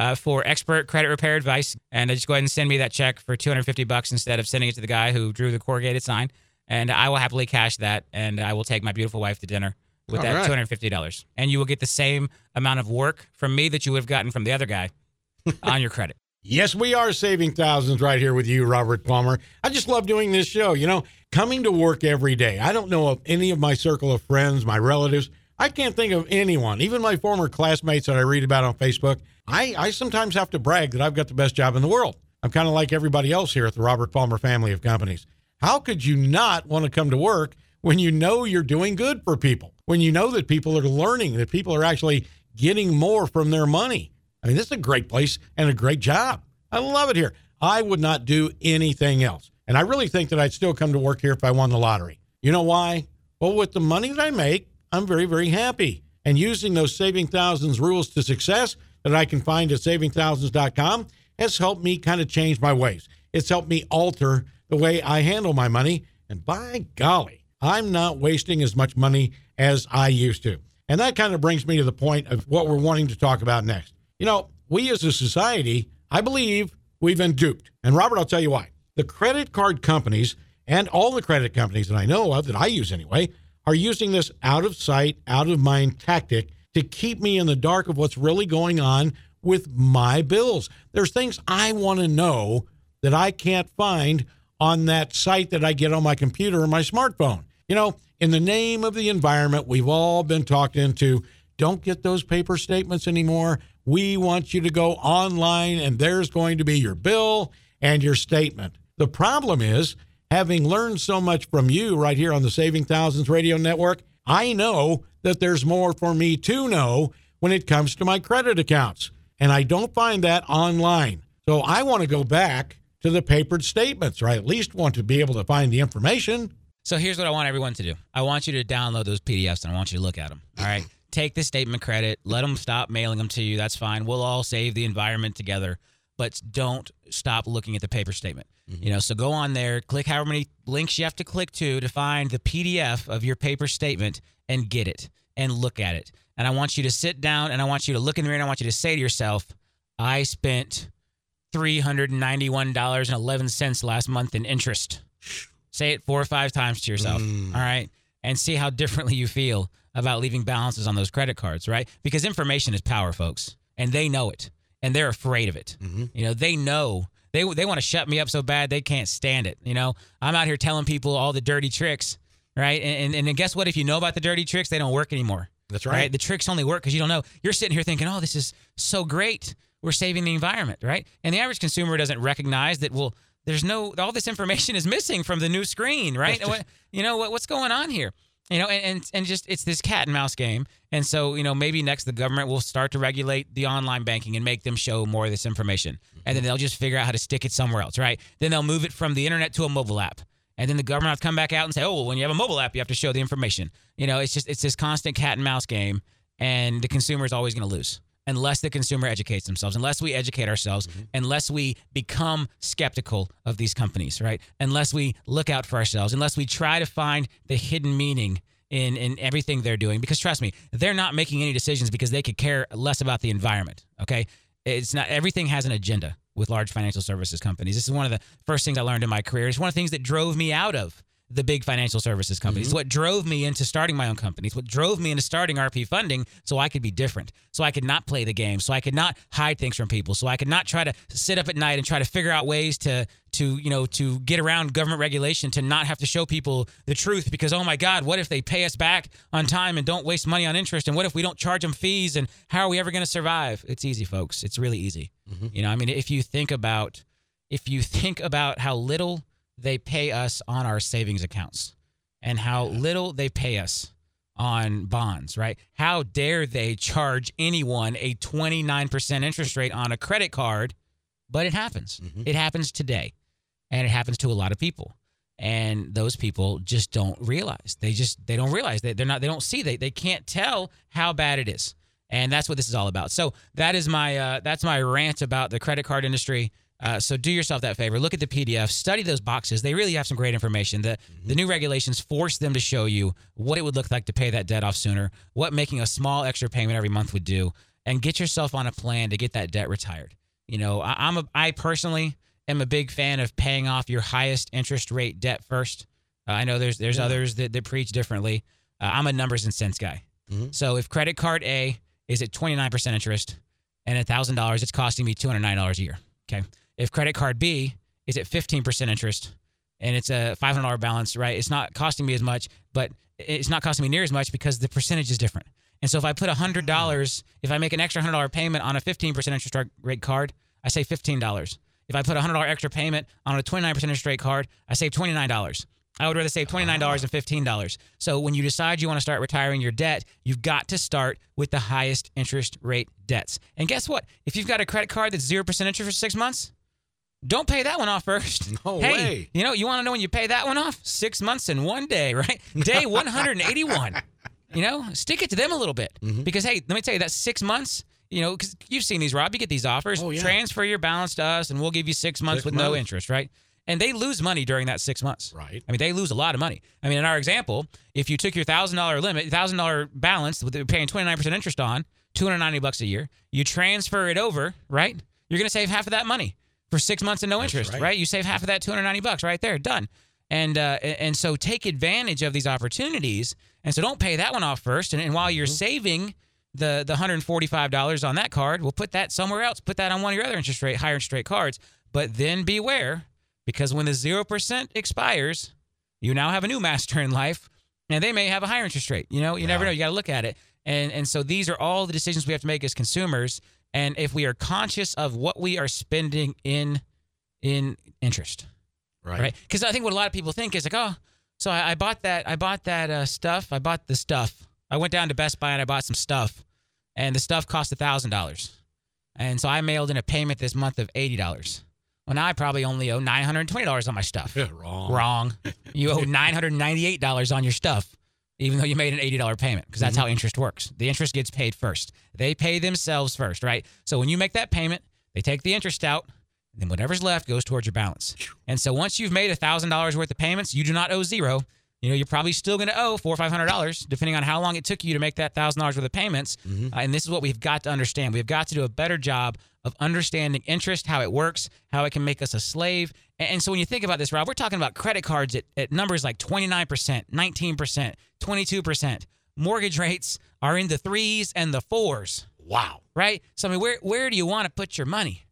uh, for expert credit repair advice. And just go ahead and send me that check for 250 bucks instead of sending it to the guy who drew the corrugated sign. And I will happily cash that, and I will take my beautiful wife to dinner with All that right. $250. And you will get the same amount of work from me that you would have gotten from the other guy on your credit. Yes, we are saving thousands right here with you, Robert Palmer. I just love doing this show. You know, coming to work every day. I don't know of any of my circle of friends, my relatives. I can't think of anyone, even my former classmates that I read about on Facebook. I, I sometimes have to brag that I've got the best job in the world. I'm kind of like everybody else here at the Robert Palmer family of companies. How could you not want to come to work when you know you're doing good for people? When you know that people are learning, that people are actually getting more from their money? I mean, this is a great place and a great job. I love it here. I would not do anything else. And I really think that I'd still come to work here if I won the lottery. You know why? Well, with the money that I make, I'm very, very happy. And using those saving thousands rules to success that I can find at savingthousands.com has helped me kind of change my ways. It's helped me alter the way I handle my money. And by golly, I'm not wasting as much money as I used to. And that kind of brings me to the point of what we're wanting to talk about next. You know, we as a society, I believe we've been duped. And Robert, I'll tell you why. The credit card companies and all the credit companies that I know of, that I use anyway, are using this out of sight, out of mind tactic to keep me in the dark of what's really going on with my bills. There's things I want to know that I can't find on that site that I get on my computer or my smartphone. You know, in the name of the environment, we've all been talked into don't get those paper statements anymore. We want you to go online and there's going to be your bill and your statement. The problem is, having learned so much from you right here on the Saving Thousands Radio Network, I know that there's more for me to know when it comes to my credit accounts. And I don't find that online. So I want to go back to the papered statements, or I at least want to be able to find the information. So here's what I want everyone to do. I want you to download those PDFs and I want you to look at them. All right. Take the statement credit. Let them stop mailing them to you. That's fine. We'll all save the environment together. But don't stop looking at the paper statement. Mm-hmm. You know, so go on there, click however many links you have to click to to find the PDF of your paper statement and get it and look at it. And I want you to sit down and I want you to look in the mirror and I want you to say to yourself, I spent $391.11 last month in interest. Say it four or five times to yourself. Mm. All right. And see how differently you feel about leaving balances on those credit cards, right? Because information is power, folks. And they know it. And they're afraid of it. Mm-hmm. You know, they know they they want to shut me up so bad they can't stand it. You know, I'm out here telling people all the dirty tricks, right? And and, and guess what? If you know about the dirty tricks, they don't work anymore. That's right. The tricks only work because you don't know. You're sitting here thinking, oh, this is so great. We're saving the environment, right? And the average consumer doesn't recognize that, well, there's no, all this information is missing from the new screen, right? What, you know, what, what's going on here? You know, and, and, and just, it's this cat and mouse game. And so, you know, maybe next the government will start to regulate the online banking and make them show more of this information. And then mm-hmm. they'll just figure out how to stick it somewhere else, right? Then they'll move it from the internet to a mobile app. And then the government will come back out and say, oh, well, when you have a mobile app, you have to show the information. You know, it's just, it's this constant cat and mouse game. And the consumer is always going to lose unless the consumer educates themselves, unless we educate ourselves, mm-hmm. unless we become skeptical of these companies, right? Unless we look out for ourselves, unless we try to find the hidden meaning in, in everything they're doing. Because trust me, they're not making any decisions because they could care less about the environment, okay? It's not, everything has an agenda with large financial services companies. This is one of the first things I learned in my career. It's one of the things that drove me out of the big financial services companies. Mm-hmm. What drove me into starting my own companies. What drove me into starting RP Funding so I could be different. So I could not play the game. So I could not hide things from people. So I could not try to sit up at night and try to figure out ways to to you know to get around government regulation to not have to show people the truth because oh my god what if they pay us back on time and don't waste money on interest and what if we don't charge them fees and how are we ever going to survive it's easy folks it's really easy you know i mean if you think about if you think about how little they pay us on our savings accounts and how little they pay us on bonds, right? How dare they charge anyone a 29% interest rate on a credit card? But it happens. It happens today. And it happens to a lot of people. And those people just don't realize. They just they don't realize that they're not they don't see they they can't tell how bad it is. And that's what this is all about. So that is my uh, that's my rant about the credit card industry. Uh, so do yourself that favor. Look at the PDF. Study those boxes. They really have some great information. The the new regulations force them to show you what it would look like to pay that debt off sooner, what making a small extra payment every month would do, and get yourself on a plan to get that debt retired. You know, I, I'm a I personally am a big fan of paying off your highest interest rate debt first. Uh, I know there's there's others that, that preach differently. Uh, I'm a numbers and cents guy. So if credit card A is at 29% interest and $1,000, it's costing me $209 a year. Okay. If credit card B is at 15% interest and it's a $500 balance, right? It's not costing me as much, but it's not costing me near as much because the percentage is different. And so if I put $100, if I make an extra $100 payment on a 15% interest rate card, I save $15. If I put a $100 extra payment on a 29% interest rate card, I save $29. I would rather save $29 than $15. So when you decide you want to start retiring your debt, you've got to start with the highest interest rate debts. And guess what? If you've got a credit card that's 0% interest for six months, don't pay that one off first. No hey, way. You know, you want to know when you pay that one off? Six months and one day, right? Day 181. you know, stick it to them a little bit. Mm-hmm. Because, hey, let me tell you, that six months, you know, because you've seen these, Rob. You get these offers. Oh, yeah. Transfer your balance to us, and we'll give you six months Six with no interest, right? And they lose money during that six months. Right. I mean, they lose a lot of money. I mean, in our example, if you took your thousand dollar limit, thousand dollar balance with paying twenty nine percent interest on, two hundred ninety bucks a year, you transfer it over, right? You're going to save half of that money for six months and no interest, right. right. You save half of that two hundred ninety bucks right there, done. And uh, and so take advantage of these opportunities. And so don't pay that one off first. And, and while you're saving the the hundred forty five dollars on that card, we'll put that somewhere else. Put that on one of your other interest rate higher interest rate cards. But then beware because when the 0% expires, you now have a new master in life and they may have a higher interest rate. You know, you never know. You got to look at it. And and so these are all the decisions we have to make as consumers and if we are conscious of what we are spending in in interest, Right. right? Cuz I think what a lot of people think is like, "Oh, so I, I bought that I bought that uh, stuff. I bought the stuff. I went down to Best Buy and I bought some stuff. And the stuff cost a $1,000. And so I mailed in a payment this month of $80. Well, now I probably only owe $920 on my stuff. Yeah, wrong. Wrong. You owe $998 on your stuff, even though you made an $80 payment, because that's how interest works. The interest gets paid first. They pay themselves first, right? So when you make that payment, they take the interest out, and then whatever's left goes towards your balance. And so once you've made $1,000 worth of payments, you do not owe zero. You know, you're probably still going to owe four or five hundred dollars, depending on how long it took you to make that thousand dollars worth of payments. Uh, and this is what we've got to understand. We've got to do a better job of understanding interest, how it works, how it can make us a slave. And, so when you think about this, Rob, we're talking about credit cards at, at numbers like 29%, 19%, 22%. Mortgage rates are in the threes and the fours Wow. right? So I mean, where where do you want to put your money?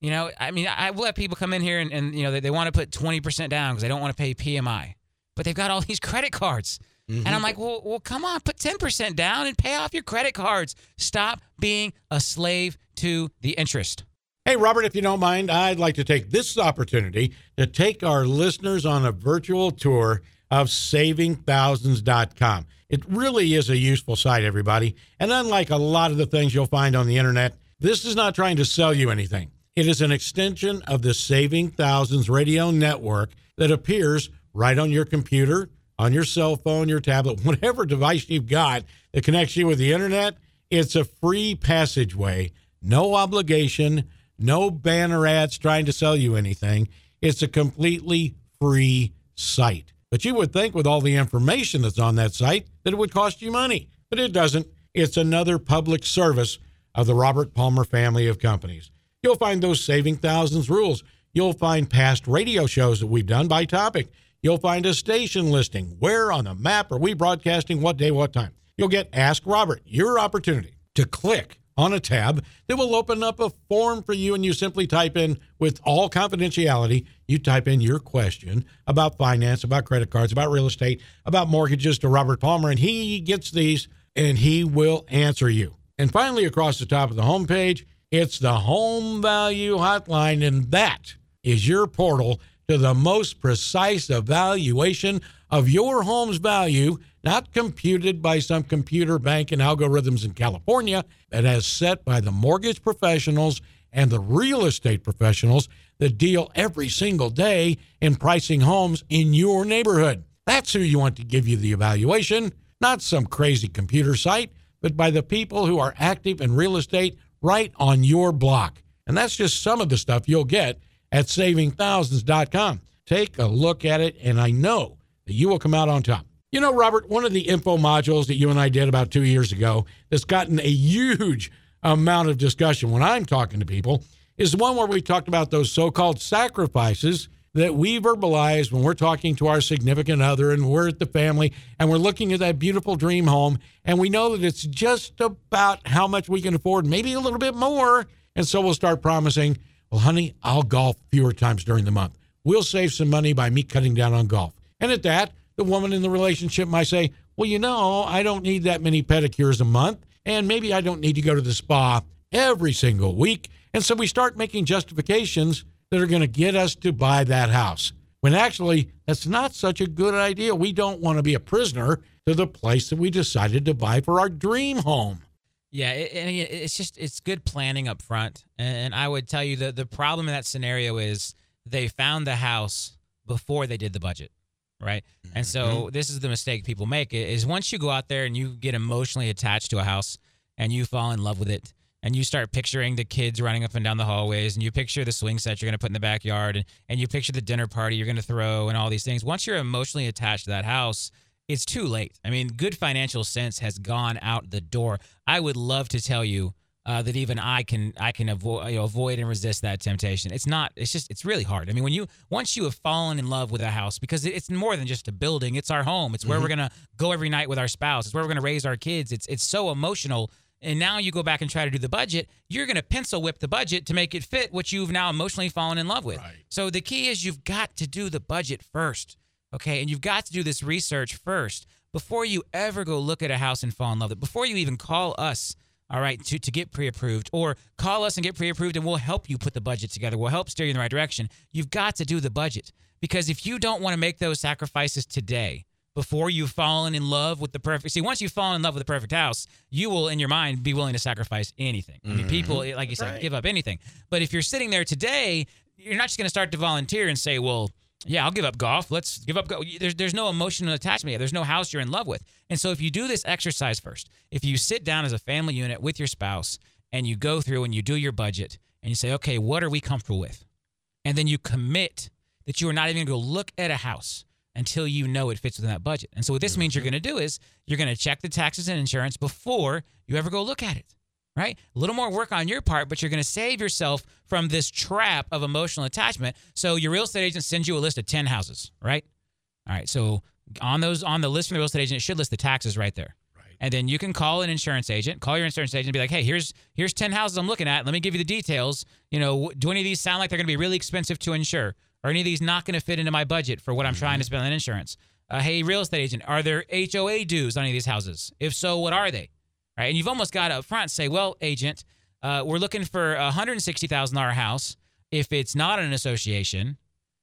You know, I mean, I will have people come in here and, and you know they, they want to put twenty percent down because they don't want to pay PMI, but they've got all these credit cards, mm-hmm. and I'm like, well, well, come on, put ten percent down and pay off your credit cards. Stop being a slave to the interest. Hey, Robert, if you don't mind, I'd like to take this opportunity to take our listeners on a virtual tour of savingthousands.com. It really is a useful site, everybody. And unlike a lot of the things you'll find on the internet, this is not trying to sell you anything. It is an extension of the Saving Thousands radio network that appears right on your computer, on your cell phone, your tablet, whatever device you've got that connects you with the internet. It's a free passageway, no obligation, no banner ads trying to sell you anything. It's a completely free site. But you would think with all the information that's on that site that it would cost you money. But it doesn't. It's another public service of the Robert Palmer family of companies. You'll find those saving thousands rules. You'll find past radio shows that we've done by topic. you'll find a station listing. Where on the map are we broadcasting? What day, what time? You'll get Ask Robert, your opportunity to click on a tab that will open up a form for you, and you simply type in, with all confidentiality, you type in your question about finance, about credit cards, about real estate, about mortgages to Robert Palmer, and he gets these and he will answer you. And finally, across the top of the homepage, it's the Home Value Hotline, and that is your portal to the most precise evaluation of your home's value, not computed by some computer bank and algorithms in California, but as set by the mortgage professionals and the real estate professionals that deal every single day in pricing homes in your neighborhood. That's who you want to give you the evaluation, not some crazy computer site, but by the people who are active in real estate right on your block. And that's just some of the stuff you'll get at savingthousands.com. Take a look at it, and I know that you will come out on top. You know, Robert, one of the info modules that you and I did about two years ago that's gotten a huge amount of discussion when I'm talking to people is the one where we talked about those so called sacrifices that we verbalize when we're talking to our significant other and we're at the family and we're looking at that beautiful dream home and we know that it's just about how much we can afford, maybe a little bit more. And so we'll start promising, well, honey, I'll golf fewer times during the month. We'll save some money by me cutting down on golf. And at that, the woman in the relationship might say, well, you know, I don't need that many pedicures a month. And maybe I don't need to go to the spa every single week. And so we start making justifications that are going to get us to buy that house. When actually, that's not such a good idea. We don't want to be a prisoner to the place that we decided to buy for our dream home. Yeah, it, it's just it's good planning up front. And I would tell you that the problem in that scenario is they found the house before they did the budget, right? Mm-hmm. And so mm-hmm. this is the mistake people make is once you go out there and you get emotionally attached to a house and you fall in love with it, and you start picturing the kids running up and down the hallways and you picture the swing set you're going to put in the backyard and, and you picture the dinner party you're going to throw and all these things once you're emotionally attached to that house it's too late i mean good financial sense has gone out the door i would love to tell you uh, that even I can I can avoid you know, avoid and resist that temptation. It's not. It's just it's really hard. I mean, when you once you have fallen in love with a house, because it's more than just a building. It's our home. It's where mm-hmm. we're gonna go every night with our spouse. It's where we're gonna raise our kids. It's it's so emotional and now you go back and try to do the budget, you're going to pencil whip the budget to make it fit what you've now emotionally fallen in love with. Right. So the key is you've got to do the budget first. Okay. And you've got to do this research first before you ever go look at a house and fall in love with it, before you even call us. All right, to, to get pre approved, or call us and get pre approved, and we'll help you put the budget together. We'll help steer you in the right direction. You've got to do the budget because if you don't want to make those sacrifices today, before you've fallen in love with the perfect. See, once you've fallen in love with the perfect house, you will, in your mind, be willing to sacrifice anything. I mean, mm-hmm. people, like you said, right. give up anything. But if you're sitting there today, you're not just going to start to volunteer and say, well, yeah, I'll give up golf. Let's give up. Go. There's there's no emotional attachment. Yet. There's no house you're in love with. And so if you do this exercise first, if you sit down as a family unit with your spouse and you go through and you do your budget and you say, okay, what are we comfortable with, and then you commit that you are not even going to go look at a house until you know it fits within that budget. And so what this means you're mm-hmm. going to do is you're going to check the taxes and insurance before you ever go look at it. Right? A little more work on your part, but you're going to save yourself from this trap of emotional attachment. So your real estate agent sends you a list of 10 houses, right? All right. So on those on the list from the real estate agent, it should list the taxes right there. Right. And then you can call an insurance agent, call your insurance agent and be like, "Hey, here's here's 10 houses I'm looking at. Let me give you the details. You know, do any of these sound like they're going to be really expensive to insure? Are any of these not going to fit into my budget for what I'm trying to spend on insurance? Uh, hey, real estate agent, are there HOA dues on any of these houses? If so, what are they? Right, and you've almost got to up front say, well, agent, uh, we're looking for a hundred sixty thousand dollar house if it's not an association,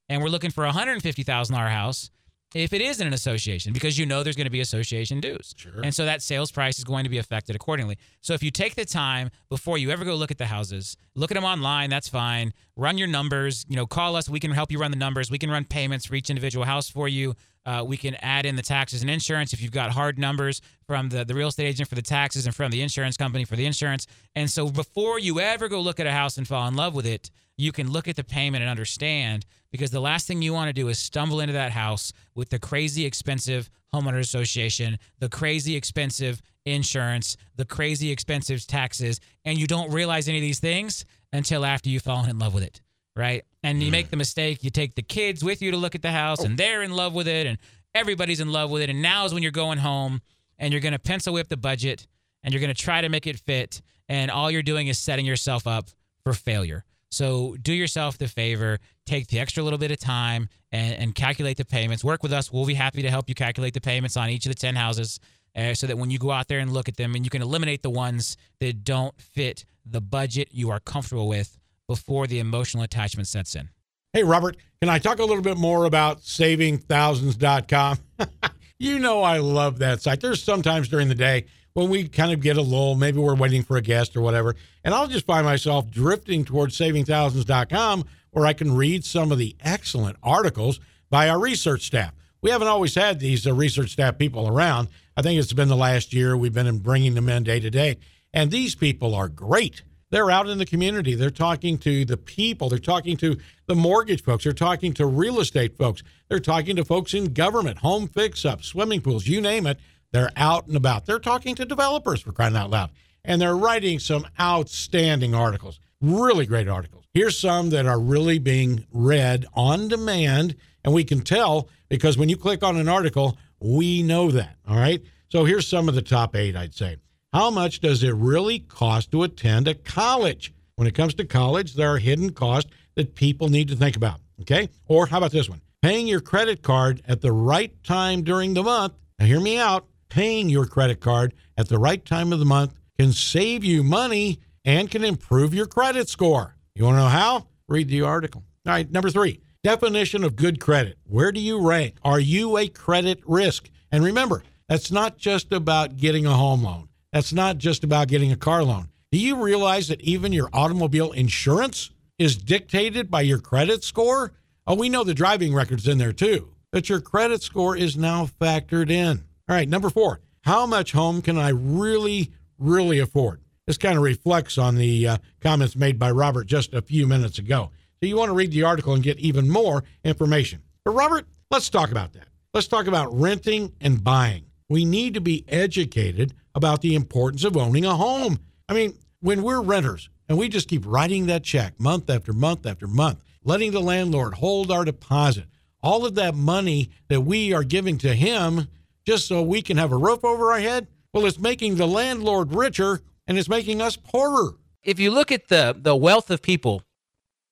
and we're looking for a hundred fifty thousand dollar house if it is in an association because you know there's going to be association dues. Sure. And so that sales price is going to be affected accordingly. So if you take the time before you ever go look at the houses, look at them online, that's fine. Run your numbers, you know, call us, we can help you run the numbers. We can run payments for each individual house for you. Uh, we can add in the taxes and insurance if you've got hard numbers from the, the real estate agent for the taxes and from the insurance company for the insurance. And so before you ever go look at a house and fall in love with it, you can look at the payment and understand because the last thing you want to do is stumble into that house with the crazy expensive homeowner association, the crazy expensive insurance, the crazy expensive taxes, and you don't realize any of these things until after you've fallen in love with it, right? And you make the mistake, you take the kids with you to look at the house, and they're in love with it, and everybody's in love with it. And now is when you're going home and you're going to pencil whip the budget and you're going to try to make it fit. And all you're doing is setting yourself up for failure. So do yourself the favor, take the extra little bit of time and, and calculate the payments. Work with us. We'll be happy to help you calculate the payments on each of the 10 houses uh, so that when you go out there and look at them and you can eliminate the ones that don't fit the budget you are comfortable with before the emotional attachment sets in. Hey, Robert, can I talk a little bit more about savingthousands.com? you know, I love that site. There's sometimes during the day when we kind of get a lull, maybe we're waiting for a guest or whatever, and I'll just find myself drifting towards savingthousands.com where I can read some of the excellent articles by our research staff. We haven't always had these uh, research staff people around. I think it's been the last year we've been bringing them in day to day. And these people are great. They're out in the community. They're talking to the people. They're talking to the mortgage folks. They're talking to real estate folks. They're talking to folks in government, home fix ups, swimming pools, you name it. They're out and about. They're talking to developers for crying out loud. And they're writing some outstanding articles, really great articles. Here's some that are really being read on demand. And we can tell because when you click on an article, we know that. All right. So here's some of the top eight, I'd say. How much does it really cost to attend a college? When it comes to college, there are hidden costs that people need to think about. Okay. Or how about this one? Paying your credit card at the right time during the month. Now, hear me out. Paying your credit card at the right time of the month can save you money and can improve your credit score. You want to know how? Read the article. All right. Number three, definition of good credit. Where do you rank? Are you a credit risk? And remember, that's not just about getting a home loan. That's not just about getting a car loan. Do you realize that even your automobile insurance is dictated by your credit score? Oh, we know the driving record's in there too, but your credit score is now factored in. All right, number four, how much home can I really, really afford? This kind of reflects on the uh, comments made by Robert just a few minutes ago. So you want to read the article and get even more information. But, Robert, let's talk about that. Let's talk about renting and buying. We need to be educated about the importance of owning a home. I mean, when we're renters and we just keep writing that check month after month after month, letting the landlord hold our deposit, all of that money that we are giving to him just so we can have a roof over our head, well, it's making the landlord richer and it's making us poorer. If you look at the the wealth of people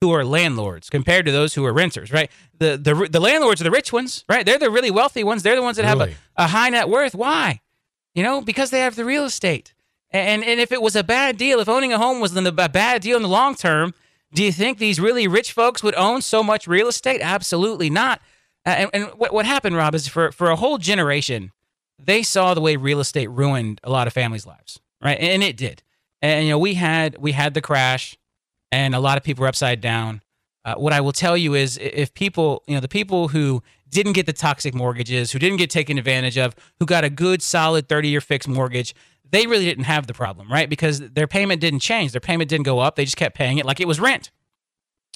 who are landlords compared to those who are renters, right? The the the landlords are the rich ones, right? They're the really wealthy ones. They're the ones that Really? have a, a high net worth. Why? You know, because they have the real estate. And and if it was a bad deal, if owning a home was a bad deal in the long term, do you think these really rich folks would own so much real estate? Absolutely not. And and what, what happened, Rob, is for for a whole generation, they saw the way real estate ruined a lot of families' lives, right? And it did. And you know, we had we had the crash, and a lot of people were upside down. Uh, what I will tell you is, if people, you know, the people who didn't get the toxic mortgages, who didn't get taken advantage of, who got a good, solid 30 year fixed mortgage, they really didn't have the problem, right? Because their payment didn't change. Their payment didn't go up. They just kept paying it like it was rent,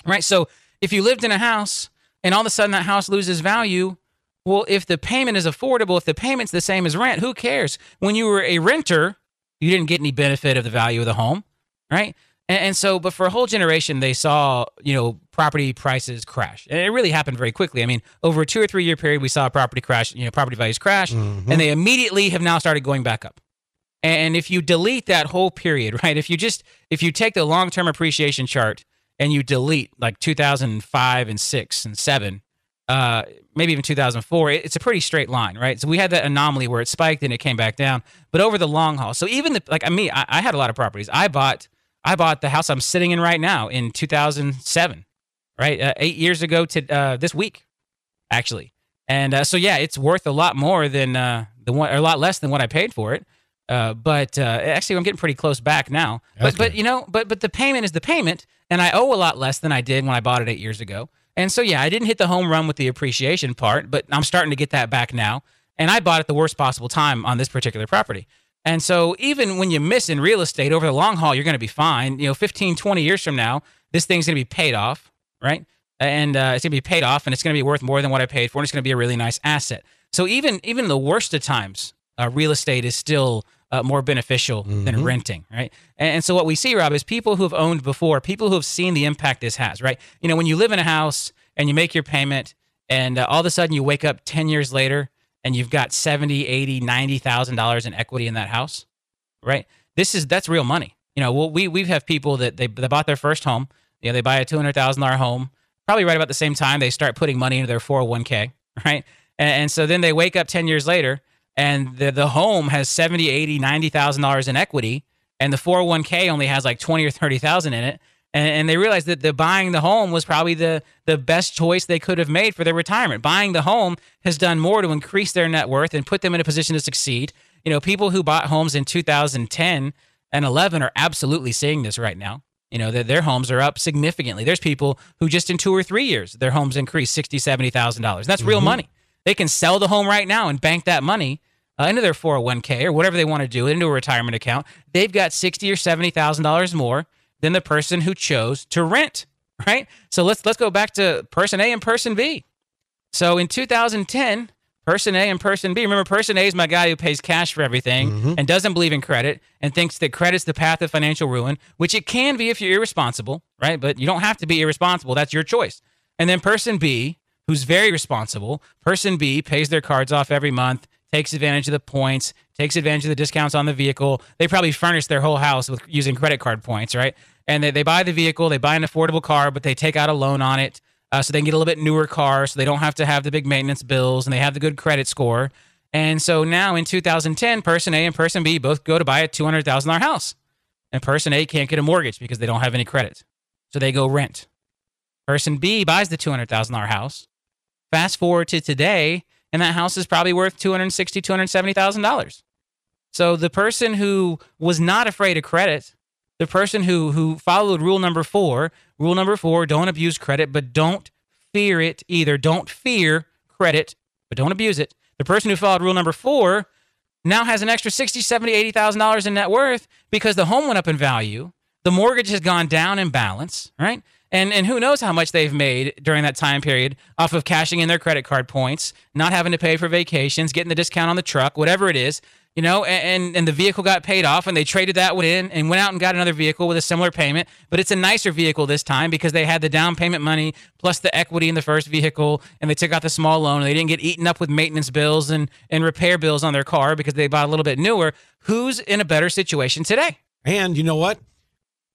right? So if you lived in a house and all of a sudden that house loses value, well, if the payment is affordable, if the payment's the same as rent, who cares? When you were a renter, you didn't get any benefit of the value of the home, right? And, and so, but for a whole generation, they saw, you know, property prices crash. And it really happened very quickly. I mean, over a two or three year period, we saw property crash, you know, property values crash, and they immediately have now started going back up. And if you delete that whole period, right? If you just if you take the long-term appreciation chart and you delete like 2005 and 6 and 7, uh maybe even 2004, it's a pretty straight line, right? So we had that anomaly where it spiked and it came back down, but over the long haul. So even the like I mean, I, I had a lot of properties. I bought I bought the house I'm sitting in right now in 2007, right? Uh, 8 years ago to uh this week actually. And uh, so yeah, it's worth a lot more than uh the one or a lot less than what I paid for it. Uh, but uh, actually, I'm getting pretty close back now. That's but but you know, but but the payment is the payment, and I owe a lot less than I did when I bought it eight years ago. And so yeah, I didn't hit the home run with the appreciation part, but I'm starting to get that back now. And I bought at the worst possible time on this particular property. And so even when you miss in real estate over the long haul, you're going to be fine. You know, 15, 20 years from now, this thing's going to be paid off, right? And uh, it's going to be paid off, and it's going to be worth more than what I paid for, and it's going to be a really nice asset. So even even the worst of times, uh, real estate is still uh, more beneficial Mm-hmm. than renting, right? And, and so what we see, Rob, is people who have owned before, people who have seen the impact this has, right? You know, when you live in a house and you make your payment, and uh, all of a sudden you wake up ten years later and you've got 70, 80, 90,000 dollars in equity in that house, right? This is that's real money. You know, well, we we have people that they, they bought their first home. You know, they buy a two hundred thousand dollar home. Probably right about the same time they start putting money into their four hundred one k, right? And, and so then they wake up ten years later, and the the home has seventy, eighty, ninety thousand dollars in equity, and the four hundred one k only has like twenty or thirty thousand in it. And, and they realize that the buying the home was probably the the best choice they could have made for their retirement. Buying the home has done more to increase their net worth and put them in a position to succeed. You know, people who bought homes in 2010 and 11 are absolutely seeing this right now. You know, that their homes are up significantly. There's people who just in two or three years, their homes increased sixty, seventy thousand dollars. That's real money. They can sell the home right now and bank that money uh, into their 401k or whatever they want to do into a retirement account. They've got sixty or seventy thousand dollars more than the person who chose to rent. Right. So let's let's go back to person A and person B. So in 2010, person A and person B, remember, person A is my guy who pays cash for everything mm-hmm. and doesn't believe in credit and thinks that credit's the path of financial ruin, which it can be if you're irresponsible, right? But you don't have to be irresponsible. That's your choice. And then person B, who's very responsible, person B pays their cards off every month, takes advantage of the points, takes advantage of the discounts on the vehicle. They probably furnish their whole house with using credit card points, right? And they, they buy the vehicle, they buy an affordable car, but they take out a loan on it uh, so they can get a little bit newer car, so they don't have to have the big maintenance bills, and they have the good credit score. And so now in 2010, person A and person B both go to buy a $200,000 house, and person A can't get a mortgage because they don't have any credit, so they go rent. Person B buys the $200,000 house. Fast forward to today, and that house is probably worth $260,000, $270,000. So the person who was not afraid of credit, the person who who followed rule number four, rule number four, don't abuse credit, but don't fear it either. Don't fear credit, but don't abuse it. The person who followed rule number four now has an extra 60, 70, 80,000 dollars in net worth because the home went up in value. The mortgage has gone down in balance, right? And and who knows how much they've made during that time period off of cashing in their credit card points, not having to pay for vacations, getting the discount on the truck, whatever it is, you know, and and the vehicle got paid off and they traded that one in and went out and got another vehicle with a similar payment, but it's a nicer vehicle this time because they had the down payment money plus the equity in the first vehicle and they took out the small loan. They didn't get eaten up with maintenance bills and and repair bills on their car because they bought a little bit newer. Who's in a better situation today? And you know what?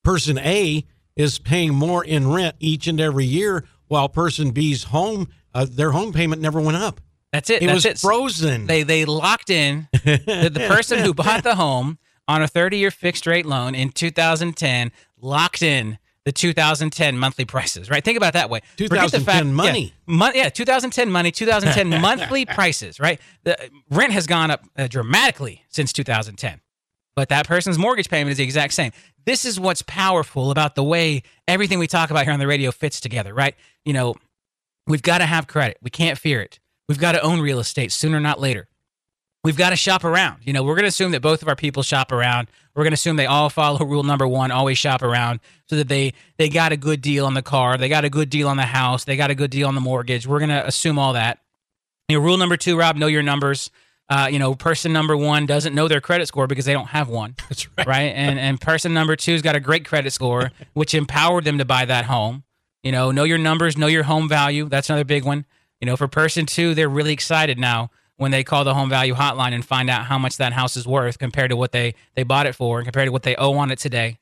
Person A is paying more in rent each and every year, while person B's home, uh, their home payment never went up. That's it. It That's was it. frozen. They they locked in the, the person who bought the home on a 30 year fixed rate loan in 2010 locked in the 2010 monthly prices. Right? Think about that way. Forget the 2010 money. Yeah, mon- yeah 2010 money, 2010 monthly prices. Right? The rent has gone up uh, dramatically since 2010, but that person's mortgage payment is the exact same. This is what's powerful about the way everything we talk about here on the radio fits together. Right? You know, we've got to have credit. We can't fear it. We've got to own real estate sooner, or not later. We've got to shop around. You know, we're going to assume that both of our people shop around. We're going to assume they all follow rule number one: always shop around, so that they they got a good deal on the car, they got a good deal on the house, they got a good deal on the mortgage. We're going to assume all that. You know, rule number two, Rob, know your numbers. Uh, you know, person number one doesn't know their credit score because they don't have one. That's right. right? And and person number two's got a great credit score, which empowered them to buy that home. You know, know your numbers, know your home value. That's another big one. You know, for person two, they're really excited now when they call the home value hotline and find out how much that house is worth compared to what they they bought it for and compared to what they owe on it today.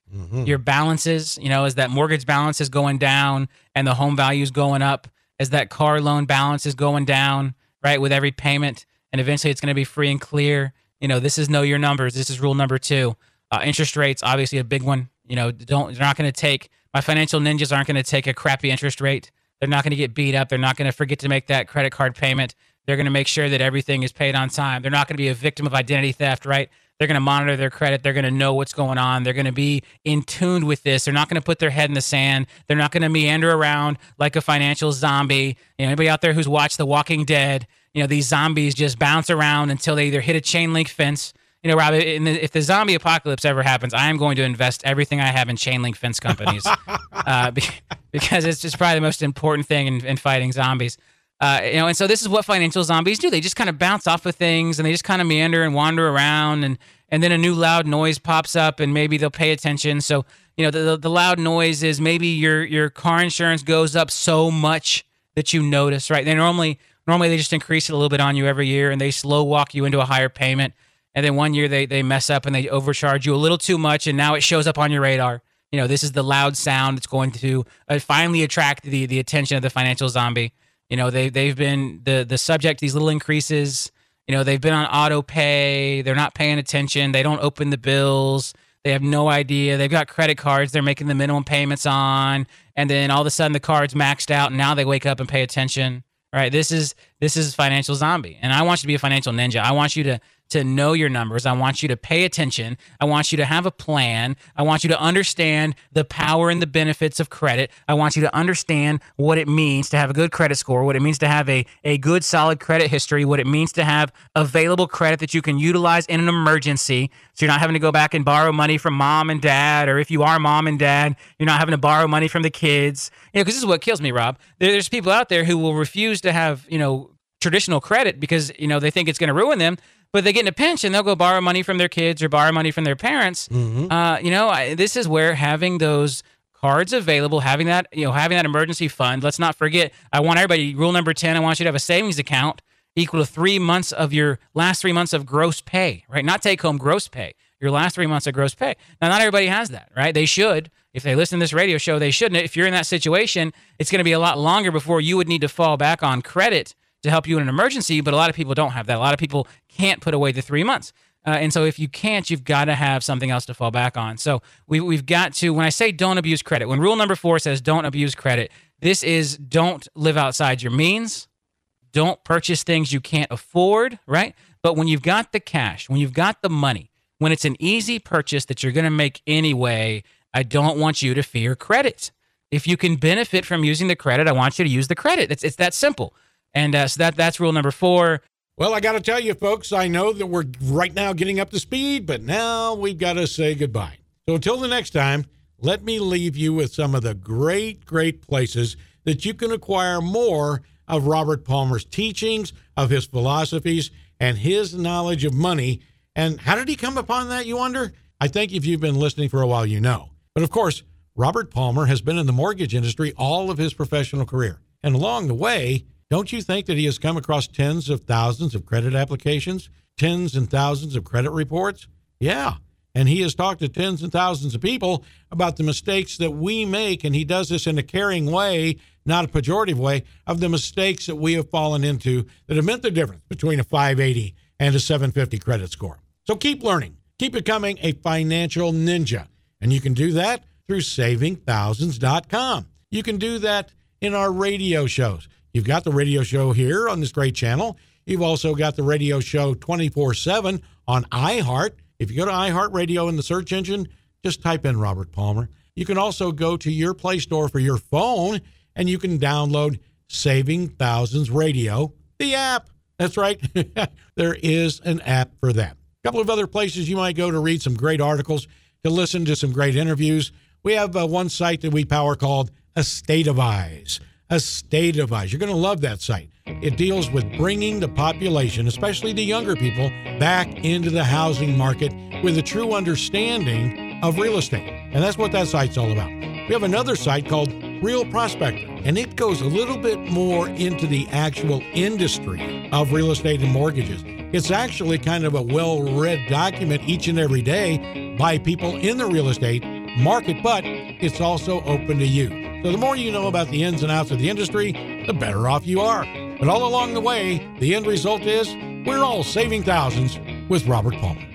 Your balances, you know, as that mortgage balance is going down and the home value is going up, as that car loan balance is going down, right, with every payment, and eventually it's going to be free and clear. You know, this is know your numbers. This is rule number two. Uh, interest rates, obviously a big one. You know, don't they're not going to take my financial ninjas aren't going to take a crappy interest rate. They're not going to get beat up. They're not going to forget to make that credit card payment. They're going to make sure that everything is paid on time. They're not going to be a victim of identity theft, right? They're going to monitor their credit. They're going to know what's going on. They're going to be in tune with this. They're not going to put their head in the sand. They're not going to meander around like a financial zombie. You know, anybody out there who's watched The Walking Dead, you know, these zombies just bounce around until they either hit a chain link fence. You know, Rob, in the, if the zombie apocalypse ever happens, I am going to invest everything I have in chain link fence companies uh, be- because it's just probably the most important thing in, in fighting zombies. Uh, you know, and so this is what financial zombies do. They just kind of bounce off of things and they just kind of meander and wander around and and then a new loud noise pops up, and maybe they'll pay attention. So you know the, the, the loud noise is maybe your your car insurance goes up so much that you notice, right? They normally normally they just increase it a little bit on you every year, and they slow walk you into a higher payment. And then one year they they mess up and they overcharge you a little too much, and now it shows up on your radar. You know, this is the loud sound that's going to uh, finally attract the the attention of the financial zombie. You know, they they've been the the subject these little increases. You know, they've been on auto pay. They're not paying attention. They don't open the bills. They have no idea. They've got credit cards they're making the minimum payments on, and then all of a sudden the card's maxed out, and now they wake up and pay attention. Right? This is this is financial zombie, and I want you to be a financial ninja. I want you to to know your numbers. I want you to pay attention. I want you to have a plan. I want you to understand the power and the benefits of credit. I want you to understand what it means to have a good credit score, what it means to have a, a good, solid credit history, what it means to have available credit that you can utilize in an emergency. So you're not having to go back and borrow money from mom and dad, or if you are mom and dad, you're not having to borrow money from the kids. You know, because this is what kills me, Rob. There's people out there who will refuse to have, you know, traditional credit because, you know, they think it's going to ruin them but they get in a pinch and they'll go borrow money from their kids or borrow money from their parents. Mm-hmm. Uh, you know, I, this is where having those cards available, having that, you know, having that emergency fund. Let's not forget. I want everybody. Rule number ten. I want you to have a savings account equal to three months of your last three months of gross pay. Right, not take home gross pay. Your last three months of gross pay. Now, not everybody has that, right? They should. If they listen to this radio show, they shouldn't. If you're in that situation, it's going to be a lot longer before you would need to fall back on credit to help you in an emergency, but a lot of people don't have that. A lot of people can't put away the three months. Uh, and so if you can't, you've got to have something else to fall back on. So we, we've got to, when I say don't abuse credit, when rule number four says don't abuse credit, this is don't live outside your means. Don't purchase things you can't afford, right? But when you've got the cash, when you've got the money, when it's an easy purchase that you're going to make anyway, I don't want you to fear credit. If you can benefit from using the credit, I want you to use the credit. It's, it's that simple. And uh, so that that's rule number four. Well, I got to tell you, folks, I know that we're right now getting up to speed, but now we've got to say goodbye. So until the next time, let me leave you with some of the great, great places that you can acquire more of Robert Palmer's teachings, of his philosophies, and his knowledge of money. And how did he come upon that, you wonder? I think if you've been listening for a while, you know. But of course, Robert Palmer has been in the mortgage industry all of his professional career. And along the way, don't you think that he has come across tens of thousands of credit applications, tens and thousands of credit reports? Yeah. And he has talked to tens and thousands of people about the mistakes that we make. And he does this in a caring way, not a pejorative way, of the mistakes that we have fallen into that have meant the difference between a 580 and a 750 credit score. So keep learning, keep becoming a financial ninja. And you can do that through savingthousands.com. You can do that in our radio shows. You've got the radio show here on this great channel. You've also got the radio show 24 7 on iHeart. If you go to iHeartRadio in the search engine, just type in Robert Palmer. You can also go to your Play Store for your phone and you can download Saving Thousands Radio, the app. That's right. there is an app for that. A couple of other places you might go to read some great articles, to listen to some great interviews. We have uh, one site that we power called A State of Eyes a state of eyes. You're going to love that site. It deals with bringing the population, especially the younger people, back into the housing market with a true understanding of real estate. And that's what that site's all about. We have another site called Real Prospector, and it goes a little bit more into the actual industry of real estate and mortgages. It's actually kind of a well read document each and every day by people in the real estate market, but it's also open to you. So the more you know about the ins and outs of the industry, the better off you are. But all along the way, the end result is we're all saving thousands with Robert Palmer.